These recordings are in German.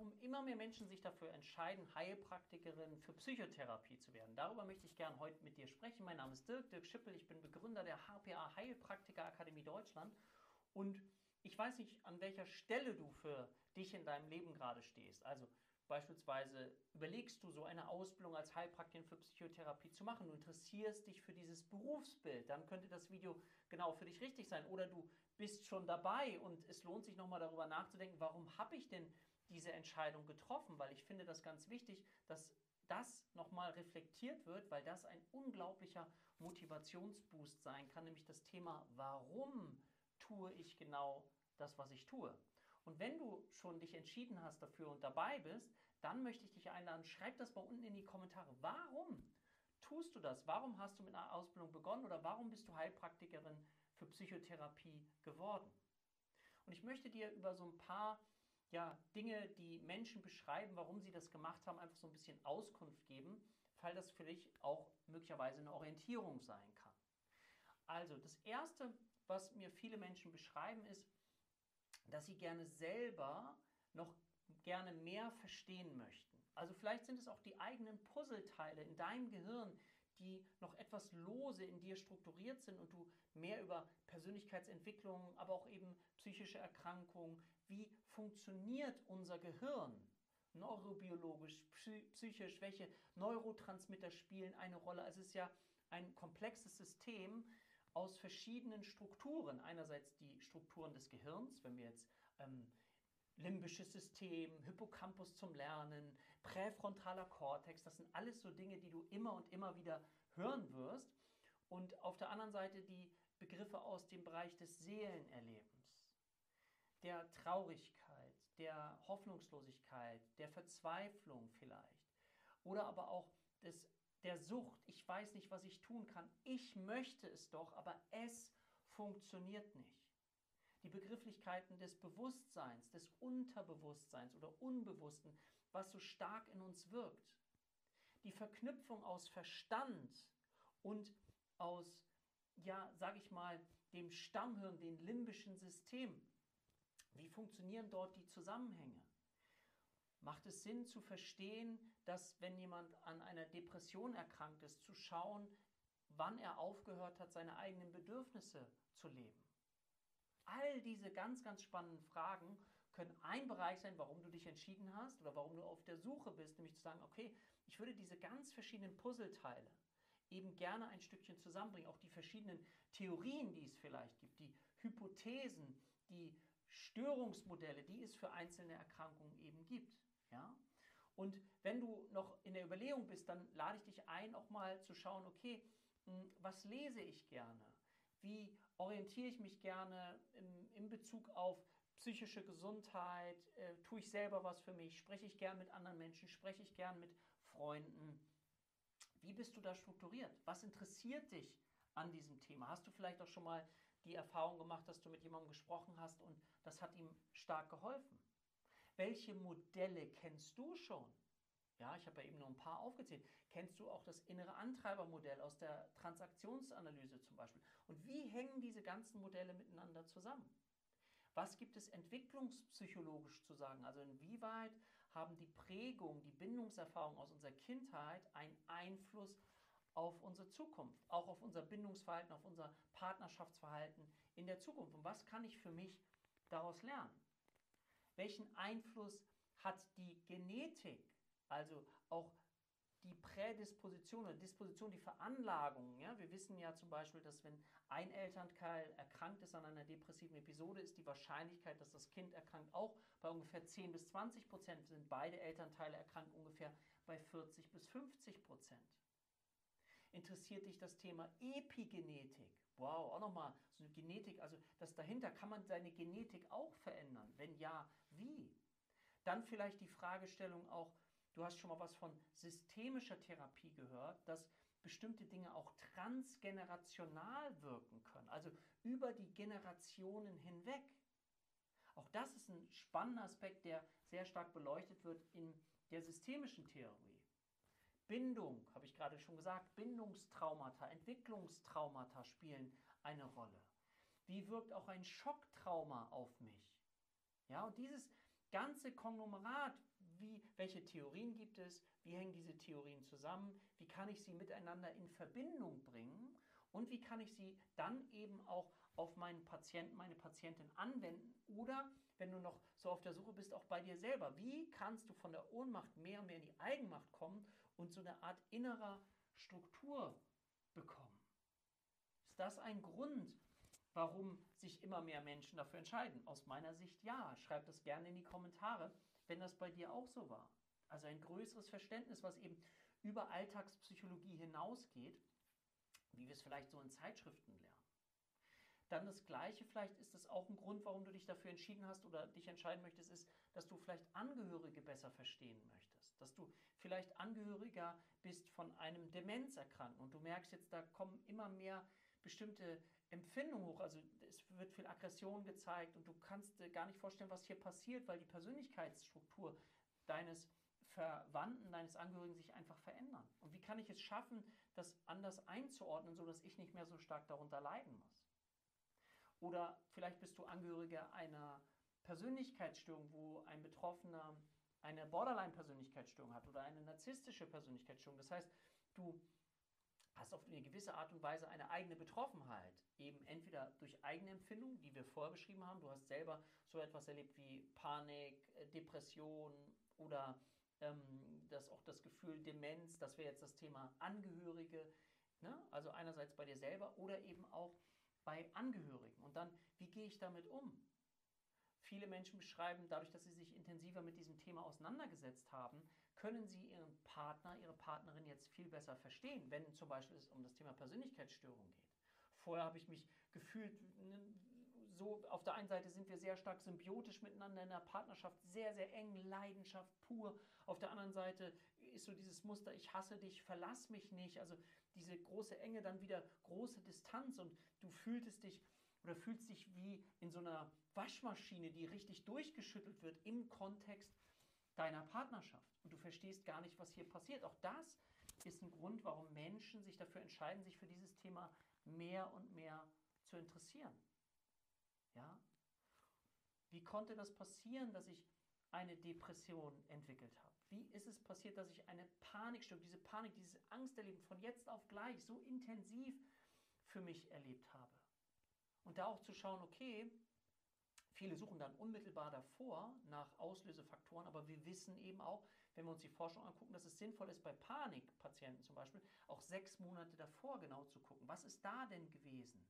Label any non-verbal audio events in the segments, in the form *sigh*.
warum immer mehr Menschen sich dafür entscheiden, Heilpraktikerin für Psychotherapie zu werden. Darüber möchte ich gerne heute mit dir sprechen. Mein Name ist Dirk, Dirk Schippel, ich bin Begründer der HPA Heilpraktiker Akademie Deutschland und ich weiß nicht, an welcher Stelle du für dich in deinem Leben gerade stehst. Also Beispielsweise überlegst du so eine Ausbildung als Heilpraktikerin für Psychotherapie zu machen, du interessierst dich für dieses Berufsbild, dann könnte das Video genau für dich richtig sein. Oder du bist schon dabei und es lohnt sich nochmal darüber nachzudenken, warum habe ich denn diese Entscheidung getroffen? Weil ich finde das ganz wichtig, dass das nochmal reflektiert wird, weil das ein unglaublicher Motivationsboost sein kann, nämlich das Thema, warum tue ich genau das, was ich tue. Und wenn du schon dich entschieden hast dafür und dabei bist, dann möchte ich dich einladen, schreib das mal unten in die Kommentare. Warum tust du das? Warum hast du mit einer Ausbildung begonnen oder warum bist du Heilpraktikerin für Psychotherapie geworden? Und ich möchte dir über so ein paar ja, Dinge, die Menschen beschreiben, warum sie das gemacht haben, einfach so ein bisschen Auskunft geben, weil das für dich auch möglicherweise eine Orientierung sein kann. Also das Erste, was mir viele Menschen beschreiben, ist, dass sie gerne selber noch gerne mehr verstehen möchten. Also vielleicht sind es auch die eigenen Puzzleteile in deinem Gehirn, die noch etwas lose in dir strukturiert sind und du mehr über Persönlichkeitsentwicklung, aber auch eben psychische Erkrankungen, wie funktioniert unser Gehirn, neurobiologisch, psychisch, welche Neurotransmitter spielen eine Rolle. Es ist ja ein komplexes System, aus verschiedenen Strukturen. Einerseits die Strukturen des Gehirns, wenn wir jetzt ähm, limbisches System, Hippocampus zum Lernen, präfrontaler Kortex, das sind alles so Dinge, die du immer und immer wieder hören wirst. Und auf der anderen Seite die Begriffe aus dem Bereich des Seelenerlebens, der Traurigkeit, der Hoffnungslosigkeit, der Verzweiflung vielleicht oder aber auch des der Sucht, ich weiß nicht, was ich tun kann, ich möchte es doch, aber es funktioniert nicht. Die Begrifflichkeiten des Bewusstseins, des Unterbewusstseins oder Unbewussten, was so stark in uns wirkt. Die Verknüpfung aus Verstand und aus, ja, sage ich mal, dem Stammhirn, dem limbischen System. Wie funktionieren dort die Zusammenhänge? macht es Sinn zu verstehen, dass wenn jemand an einer Depression erkrankt ist, zu schauen, wann er aufgehört hat, seine eigenen Bedürfnisse zu leben. All diese ganz, ganz spannenden Fragen können ein Bereich sein, warum du dich entschieden hast oder warum du auf der Suche bist, nämlich zu sagen, okay, ich würde diese ganz verschiedenen Puzzleteile eben gerne ein Stückchen zusammenbringen, auch die verschiedenen Theorien, die es vielleicht gibt, die Hypothesen, die Störungsmodelle, die es für einzelne Erkrankungen eben gibt. Ja? Und wenn du noch in der Überlegung bist, dann lade ich dich ein, auch mal zu schauen, okay, hm, was lese ich gerne? Wie orientiere ich mich gerne im, in Bezug auf psychische Gesundheit? Äh, tue ich selber was für mich? Spreche ich gern mit anderen Menschen? Spreche ich gern mit Freunden? Wie bist du da strukturiert? Was interessiert dich an diesem Thema? Hast du vielleicht auch schon mal die Erfahrung gemacht, dass du mit jemandem gesprochen hast und das hat ihm stark geholfen? Welche Modelle kennst du schon? Ja, ich habe ja eben nur ein paar aufgezählt. Kennst du auch das innere Antreibermodell aus der Transaktionsanalyse zum Beispiel? Und wie hängen diese ganzen Modelle miteinander zusammen? Was gibt es entwicklungspsychologisch zu sagen? Also inwieweit haben die Prägung, die Bindungserfahrung aus unserer Kindheit einen Einfluss auf unsere Zukunft, auch auf unser Bindungsverhalten, auf unser Partnerschaftsverhalten in der Zukunft? Und was kann ich für mich daraus lernen? Welchen Einfluss hat die Genetik, also auch die Prädisposition oder Disposition, die Veranlagung. Ja? Wir wissen ja zum Beispiel, dass wenn ein Elternteil erkrankt ist an einer depressiven Episode, ist die Wahrscheinlichkeit, dass das Kind erkrankt, auch bei ungefähr 10 bis 20 Prozent. Sind beide Elternteile erkrankt, ungefähr bei 40 bis 50 Prozent. Interessiert dich das Thema Epigenetik? Wow, auch nochmal so eine Genetik, also das dahinter, kann man seine Genetik auch verändern? Wenn ja, wie? Dann vielleicht die Fragestellung auch, du hast schon mal was von systemischer Therapie gehört, dass bestimmte Dinge auch transgenerational wirken können, also über die Generationen hinweg. Auch das ist ein spannender Aspekt, der sehr stark beleuchtet wird in der systemischen Theorie. Bindung, habe ich gerade schon gesagt, Bindungstraumata, Entwicklungstraumata spielen eine Rolle. Wie wirkt auch ein Schocktrauma auf mich? Ja, und dieses, ganze Konglomerat, wie, welche Theorien gibt es, wie hängen diese Theorien zusammen, wie kann ich sie miteinander in Verbindung bringen und wie kann ich sie dann eben auch auf meinen Patienten, meine Patientin anwenden oder wenn du noch so auf der Suche bist, auch bei dir selber. Wie kannst du von der Ohnmacht mehr und mehr in die Eigenmacht kommen und so eine Art innerer Struktur bekommen? Ist das ein Grund, warum sich immer mehr Menschen dafür entscheiden? Aus meiner Sicht ja. Schreib das gerne in die Kommentare, wenn das bei dir auch so war. Also ein größeres Verständnis, was eben über Alltagspsychologie hinausgeht, wie wir es vielleicht so in Zeitschriften lernen. Dann das Gleiche, vielleicht ist es auch ein Grund, warum du dich dafür entschieden hast oder dich entscheiden möchtest, ist, dass du vielleicht Angehörige besser verstehen möchtest. Dass du vielleicht Angehöriger bist von einem Demenzerkrankten und du merkst jetzt, da kommen immer mehr bestimmte Empfindungen hoch. Also es wird viel Aggression gezeigt und du kannst dir gar nicht vorstellen, was hier passiert, weil die Persönlichkeitsstruktur deines Verwandten, deines Angehörigen sich einfach verändern. Und wie kann ich es schaffen, das anders einzuordnen, sodass ich nicht mehr so stark darunter leiden muss? Oder vielleicht bist du Angehöriger einer Persönlichkeitsstörung, wo ein Betroffener eine Borderline-Persönlichkeitsstörung hat oder eine narzisstische Persönlichkeitsstörung. Das heißt, du hast auf eine gewisse Art und Weise eine eigene Betroffenheit, eben entweder durch eigene Empfindungen, die wir vorher beschrieben haben, du hast selber so etwas erlebt wie Panik, äh, Depression oder ähm, das auch das Gefühl Demenz, das wäre jetzt das Thema Angehörige, ne? also einerseits bei dir selber oder eben auch bei Angehörigen. Und dann, wie gehe ich damit um? Viele Menschen beschreiben, dadurch, dass sie sich intensiver mit diesem Thema auseinandergesetzt haben, können sie ihren Partner, ihre Partnerin jetzt viel besser verstehen, wenn zum Beispiel es um das Thema Persönlichkeitsstörung geht. Vorher habe ich mich gefühlt, so auf der einen Seite sind wir sehr stark symbiotisch miteinander in der Partnerschaft, sehr, sehr eng, Leidenschaft pur. Auf der anderen Seite ist so dieses Muster, ich hasse dich, verlass mich nicht. Also diese große Enge, dann wieder große Distanz und du fühltest dich oder fühlst dich wie in so einer Waschmaschine, die richtig durchgeschüttelt wird im Kontext deiner Partnerschaft. Und du verstehst gar nicht, was hier passiert. Auch das ist ein Grund, warum Menschen sich dafür entscheiden, sich für dieses Thema mehr und mehr zu interessieren. Ja? Wie konnte das passieren, dass ich eine Depression entwickelt habe? Wie ist es passiert, dass ich eine Panikstörung, diese Panik, diese Angst erleben von jetzt auf gleich so intensiv für mich erlebt habe? Und da auch zu schauen, okay, viele suchen dann unmittelbar davor nach Auslösefaktoren, aber wir wissen eben auch, wenn wir uns die Forschung angucken, dass es sinnvoll ist, bei Panikpatienten zum Beispiel auch sechs Monate davor genau zu gucken. Was ist da denn gewesen?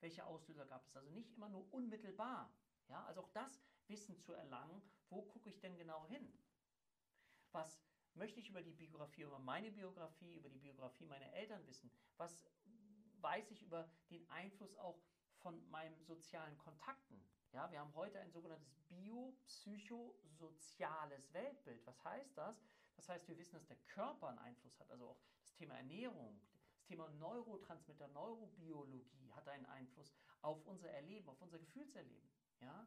Welche Auslöser gab es? Also nicht immer nur unmittelbar. Ja, also auch das Wissen zu erlangen, wo gucke ich denn genau hin? Was möchte ich über die Biografie, über meine Biografie, über die Biografie meiner Eltern wissen? Was weiß ich über den Einfluss auch von meinen sozialen Kontakten? Ja, wir haben heute ein sogenanntes biopsychosoziales Weltbild. Was heißt das? Das heißt, wir wissen, dass der Körper einen Einfluss hat, also auch das Thema Ernährung, das Thema Neurotransmitter, Neurobiologie hat einen Einfluss auf unser Erleben, auf unser Gefühlserleben. Ja?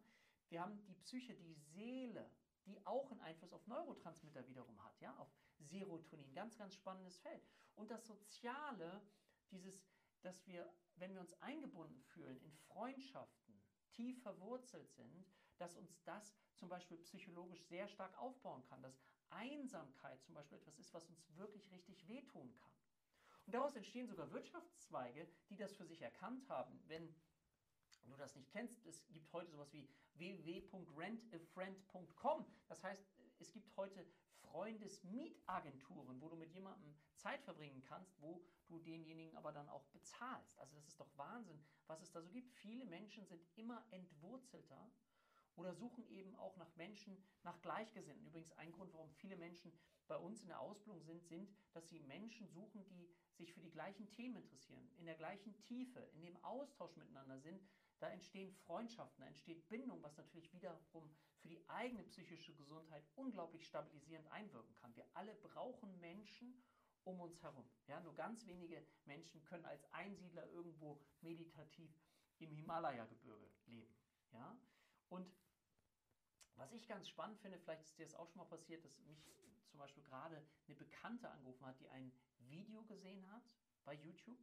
Wir haben die Psyche, die Seele, die auch einen Einfluss auf Neurotransmitter wiederum hat, ja, auf Serotonin. Ganz, ganz spannendes Feld. Und das Soziale, dieses, dass wir, wenn wir uns eingebunden fühlen in Freundschaften, tief verwurzelt sind, dass uns das zum Beispiel psychologisch sehr stark aufbauen kann, dass Einsamkeit zum Beispiel etwas ist, was uns wirklich richtig wehtun kann. Und daraus entstehen sogar Wirtschaftszweige, die das für sich erkannt haben. Wenn du das nicht kennst, es gibt heute sowas wie www.rentafriend.com. Das heißt, es gibt heute Freundesmietagenturen, wo du mit jemandem Zeit verbringen kannst, wo du denjenigen aber dann auch bezahlst. Also das ist doch Wahnsinn, was es da so gibt. Viele Menschen sind immer entwurzelter oder suchen eben auch nach Menschen, nach Gleichgesinnten. Übrigens ein Grund, warum viele Menschen bei uns in der Ausbildung sind, sind, dass sie Menschen suchen, die sich für die gleichen Themen interessieren, in der gleichen Tiefe, in dem Austausch miteinander sind. Da entstehen Freundschaften, da entsteht Bindung, was natürlich wiederum für die eigene psychische Gesundheit unglaublich stabilisierend einwirken kann. Wir alle brauchen Menschen um uns herum. Ja, nur ganz wenige Menschen können als Einsiedler irgendwo meditativ im Himalaya-Gebirge leben. Ja? Und was ich ganz spannend finde, vielleicht ist dir das auch schon mal passiert, dass mich zum Beispiel gerade eine Bekannte angerufen hat, die ein Video gesehen hat bei YouTube,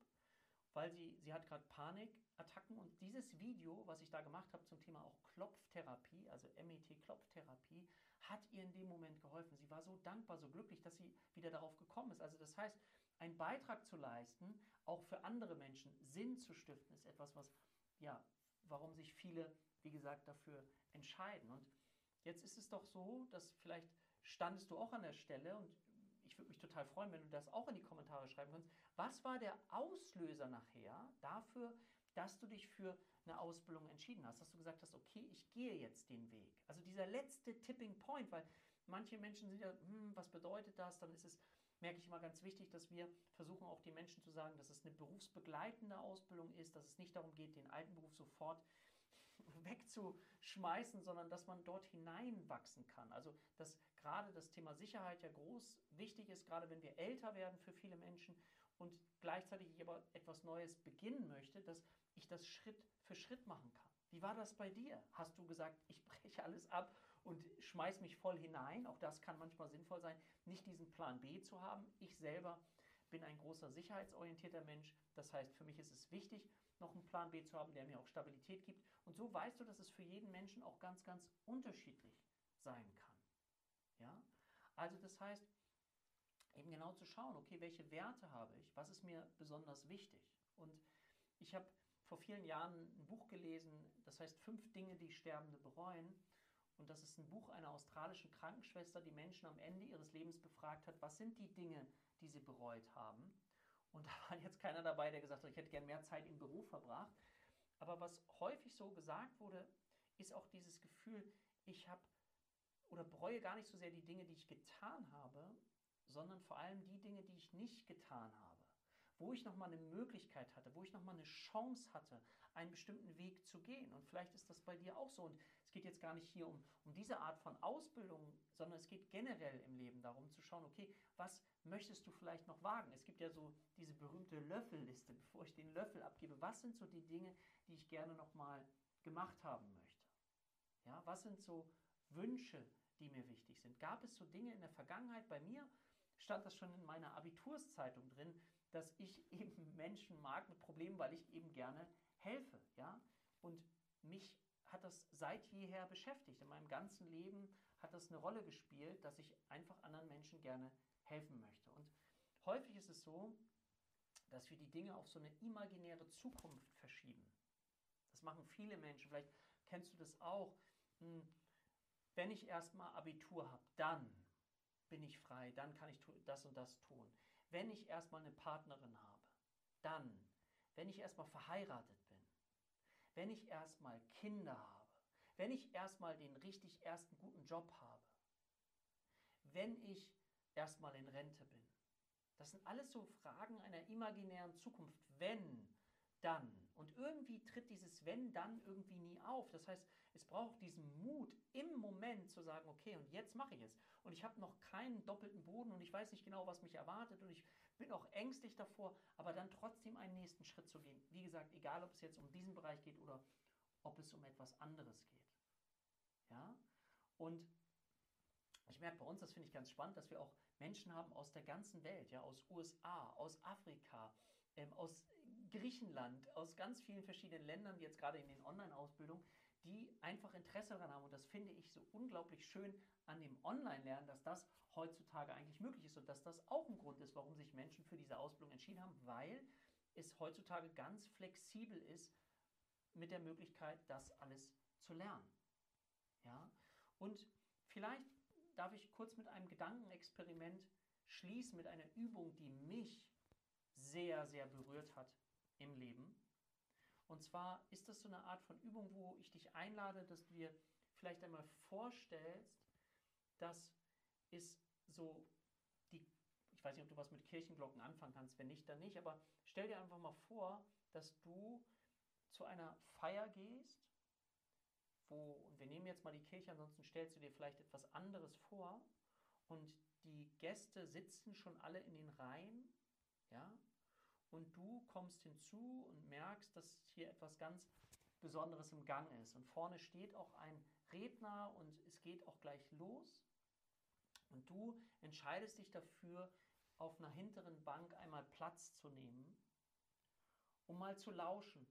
weil sie, sie hat gerade Panikattacken und dieses Video, was ich da gemacht habe zum Thema auch Klopftherapie, also MET-Klopftherapie, hat ihr in dem Moment geholfen. Sie war so dankbar, so glücklich, dass sie wieder darauf gekommen ist. Also das heißt, einen Beitrag zu leisten, auch für andere Menschen Sinn zu stiften, ist etwas, was, ja, warum sich viele, wie gesagt, dafür entscheiden. Und jetzt ist es doch so, dass vielleicht standest du auch an der Stelle und ich würde mich total freuen, wenn du das auch in die Kommentare schreiben kannst. Was war der Auslöser nachher dafür, dass du dich für eine Ausbildung entschieden hast? Dass du gesagt hast, okay, ich gehe jetzt den Weg. Also dieser letzte Tipping Point, weil manche Menschen sind ja, hm, was bedeutet das? Dann ist es, merke ich immer ganz wichtig, dass wir versuchen auch den Menschen zu sagen, dass es eine berufsbegleitende Ausbildung ist, dass es nicht darum geht, den alten Beruf sofort wegzuschmeißen, sondern dass man dort hineinwachsen kann. Also dass gerade das Thema Sicherheit ja groß wichtig ist, gerade wenn wir älter werden für viele Menschen und gleichzeitig ich aber etwas Neues beginnen möchte, dass ich das Schritt für Schritt machen kann. Wie war das bei dir? Hast du gesagt, ich breche alles ab und schmeiß mich voll hinein? Auch das kann manchmal sinnvoll sein, nicht diesen Plan B zu haben. Ich selber bin ein großer sicherheitsorientierter Mensch. Das heißt, für mich ist es wichtig, noch einen Plan B zu haben, der mir auch Stabilität gibt. Und so weißt du, dass es für jeden Menschen auch ganz, ganz unterschiedlich sein kann. Ja? Also das heißt, eben genau zu schauen, okay, welche Werte habe ich, was ist mir besonders wichtig. Und ich habe vor vielen Jahren ein Buch gelesen, das heißt Fünf Dinge, die Sterbende bereuen. Und das ist ein Buch einer australischen Krankenschwester, die Menschen am Ende ihres Lebens befragt hat, was sind die Dinge, die sie bereut haben. Und da war jetzt keiner dabei, der gesagt hat, ich hätte gern mehr Zeit im Beruf verbracht. Aber was häufig so gesagt wurde, ist auch dieses Gefühl, ich habe oder bereue gar nicht so sehr die Dinge, die ich getan habe, sondern vor allem die Dinge, die ich nicht getan habe. Wo ich nochmal eine Möglichkeit hatte, wo ich nochmal eine Chance hatte, einen bestimmten Weg zu gehen. Und vielleicht ist das bei dir auch so. Und es geht jetzt gar nicht hier um, um diese Art von Ausbildung, sondern es geht generell im Leben darum zu schauen, okay, was möchtest du vielleicht noch wagen? Es gibt ja so diese berühmte Löffelliste, *laughs* bevor ich den Löffel abgebe. Was sind so die Dinge, die ich gerne nochmal gemacht haben möchte? Ja, was sind so Wünsche, die mir wichtig sind? Gab es so Dinge in der Vergangenheit? Bei mir stand das schon in meiner Abiturszeitung drin, dass ich *laughs* eben Menschen mag mit Problemen, weil ich eben gerne helfe. Ja? Und mich hat das seit jeher beschäftigt. In meinem ganzen Leben hat das eine Rolle gespielt, dass ich einfach anderen Menschen gerne helfen möchte. Und häufig ist es so, dass wir die Dinge auf so eine imaginäre Zukunft verschieben. Das machen viele Menschen. Vielleicht kennst du das auch. Hm, wenn ich erstmal Abitur habe, dann bin ich frei, dann kann ich das und das tun. Wenn ich erstmal eine Partnerin habe, dann, wenn ich erstmal verheiratet wenn ich erstmal Kinder habe, wenn ich erstmal den richtig ersten guten Job habe, wenn ich erstmal in Rente bin. Das sind alles so Fragen einer imaginären Zukunft. Wenn, dann. Und irgendwie tritt dieses Wenn, dann irgendwie nie auf. Das heißt, es braucht diesen Mut im Moment zu sagen, okay, und jetzt mache ich es. Und ich habe noch keinen doppelten Boden und ich weiß nicht genau, was mich erwartet und ich bin auch ängstlich davor, aber dann trotzdem einen nächsten Schritt zu gehen. Wie gesagt, egal ob es jetzt um diesen Bereich geht oder ob es um etwas anderes geht. Ja? Und ich merke bei uns, das finde ich ganz spannend, dass wir auch Menschen haben aus der ganzen Welt, ja, aus USA, aus Afrika, ähm, aus Griechenland, aus ganz vielen verschiedenen Ländern, jetzt gerade in den Online-Ausbildungen, die einfach Interesse daran haben. Und das finde ich so unglaublich schön an dem Online-Lernen, dass das heutzutage eigentlich möglich ist und dass das auch ein Grund ist, warum sich Menschen für diese Ausbildung entschieden haben, weil es heutzutage ganz flexibel ist mit der Möglichkeit, das alles zu lernen. Ja? Und vielleicht darf ich kurz mit einem Gedankenexperiment schließen, mit einer Übung, die mich sehr, sehr berührt hat im Leben. Und zwar ist das so eine Art von Übung, wo ich dich einlade, dass du dir vielleicht einmal vorstellst, dass es so die, ich weiß nicht, ob du was mit Kirchenglocken anfangen kannst, wenn nicht, dann nicht, aber stell dir einfach mal vor, dass du zu einer Feier gehst, wo, und wir nehmen jetzt mal die Kirche, ansonsten stellst du dir vielleicht etwas anderes vor und die Gäste sitzen schon alle in den Reihen, ja, und du kommst hinzu und merkst, dass hier etwas ganz Besonderes im Gang ist. Und vorne steht auch ein Redner und es geht auch gleich los. Und du entscheidest dich dafür, auf einer hinteren Bank einmal Platz zu nehmen. um mal zu lauschen.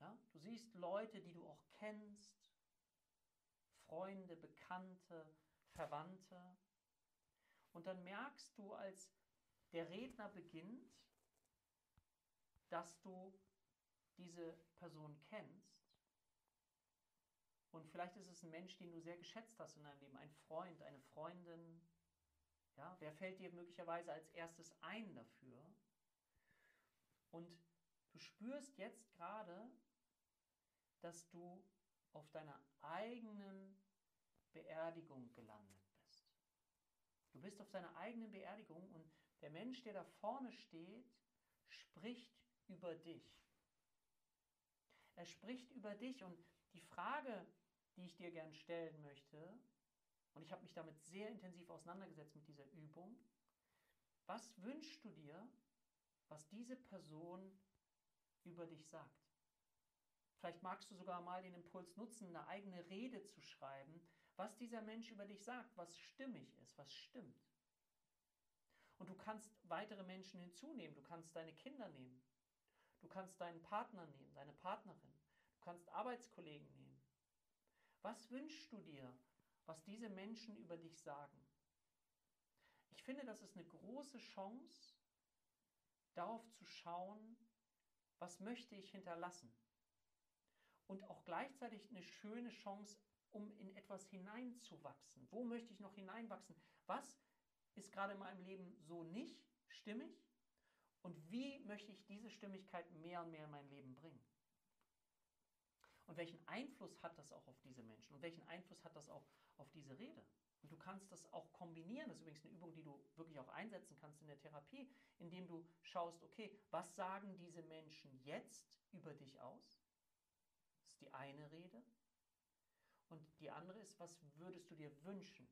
Ja? Du siehst Leute, die du auch kennst, Freunde, Bekannte, Verwandte. Und dann merkst du, als der Redner beginnt, dass du diese Person kennst. Und vielleicht ist es ein Mensch, den du sehr geschätzt hast in deinem Leben, ein Freund, eine Freundin. Ja, wer fällt dir möglicherweise als erstes ein dafür? Und du spürst jetzt gerade, dass du auf deiner eigenen Beerdigung gelandet bist. Du bist auf deiner eigenen Beerdigung und der Mensch, der da vorne steht, spricht über dich. Er spricht über dich und die Frage, die ich dir gern stellen möchte, und ich habe mich damit sehr intensiv auseinandergesetzt mit dieser Übung, was wünschst du dir, was diese Person über dich sagt? Vielleicht magst du sogar mal den Impuls nutzen, eine eigene Rede zu schreiben, was dieser Mensch über dich sagt, was stimmig ist, was stimmt. Und du kannst weitere Menschen hinzunehmen, du kannst deine Kinder nehmen, kannst deinen Partner nehmen, deine Partnerin, du kannst Arbeitskollegen nehmen. Was wünschst du dir, was diese Menschen über dich sagen? Ich finde, das ist eine große Chance, darauf zu schauen, was möchte ich hinterlassen? Und auch gleichzeitig eine schöne Chance, um in etwas hineinzuwachsen. Wo möchte ich noch hineinwachsen? Was ist gerade in meinem Leben so nicht stimmig? Und wie möchte ich diese Stimmigkeit mehr und mehr in mein Leben bringen? Und welchen Einfluss hat das auch auf diese Menschen? Und welchen Einfluss hat das auch auf diese Rede? Und du kannst das auch kombinieren. Das ist übrigens eine Übung, die du wirklich auch einsetzen kannst in der Therapie, indem du schaust, okay, was sagen diese Menschen jetzt über dich aus? Das ist die eine Rede. Und die andere ist, was würdest du dir wünschen,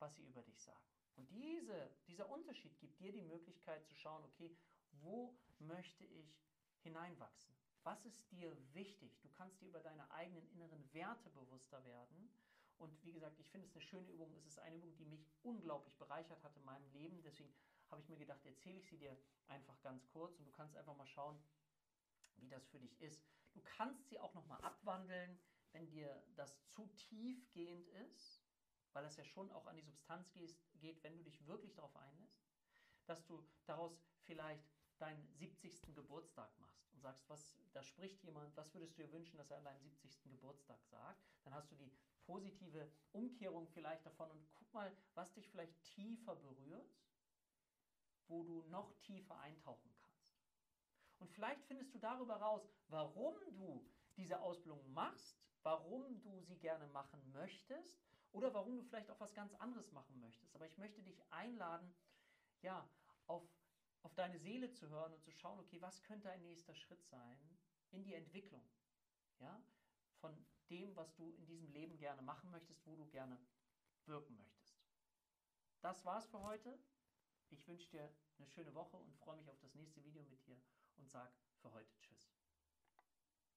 was sie über dich sagen? Und diese, dieser Unterschied gibt dir die Möglichkeit zu schauen, okay, wo möchte ich hineinwachsen? Was ist dir wichtig? Du kannst dir über deine eigenen inneren Werte bewusster werden. Und wie gesagt, ich finde es eine schöne Übung. Es ist eine Übung, die mich unglaublich bereichert hat in meinem Leben. Deswegen habe ich mir gedacht, erzähle ich sie dir einfach ganz kurz und du kannst einfach mal schauen, wie das für dich ist. Du kannst sie auch nochmal abwandeln, wenn dir das zu tiefgehend ist, weil das ja schon auch an die Substanz geht, wenn du dich wirklich darauf einlässt, dass du daraus vielleicht deinen 70. Geburtstag machst und sagst, was, da spricht jemand, was würdest du dir wünschen, dass er an deinem 70. Geburtstag sagt? Dann hast du die positive Umkehrung vielleicht davon und guck mal, was dich vielleicht tiefer berührt, wo du noch tiefer eintauchen kannst. Und vielleicht findest du darüber raus, warum du diese Ausbildung machst, warum du sie gerne machen möchtest oder warum du vielleicht auch was ganz anderes machen möchtest. Aber ich möchte dich einladen, ja, auf, auf deine Seele zu hören und zu schauen, okay, was könnte ein nächster Schritt sein in die Entwicklung, ja, von dem, was du in diesem Leben gerne machen möchtest, wo du gerne wirken möchtest. Das war's für heute. Ich wünsche dir eine schöne Woche und freue mich auf das nächste Video mit dir und sage für heute Tschüss.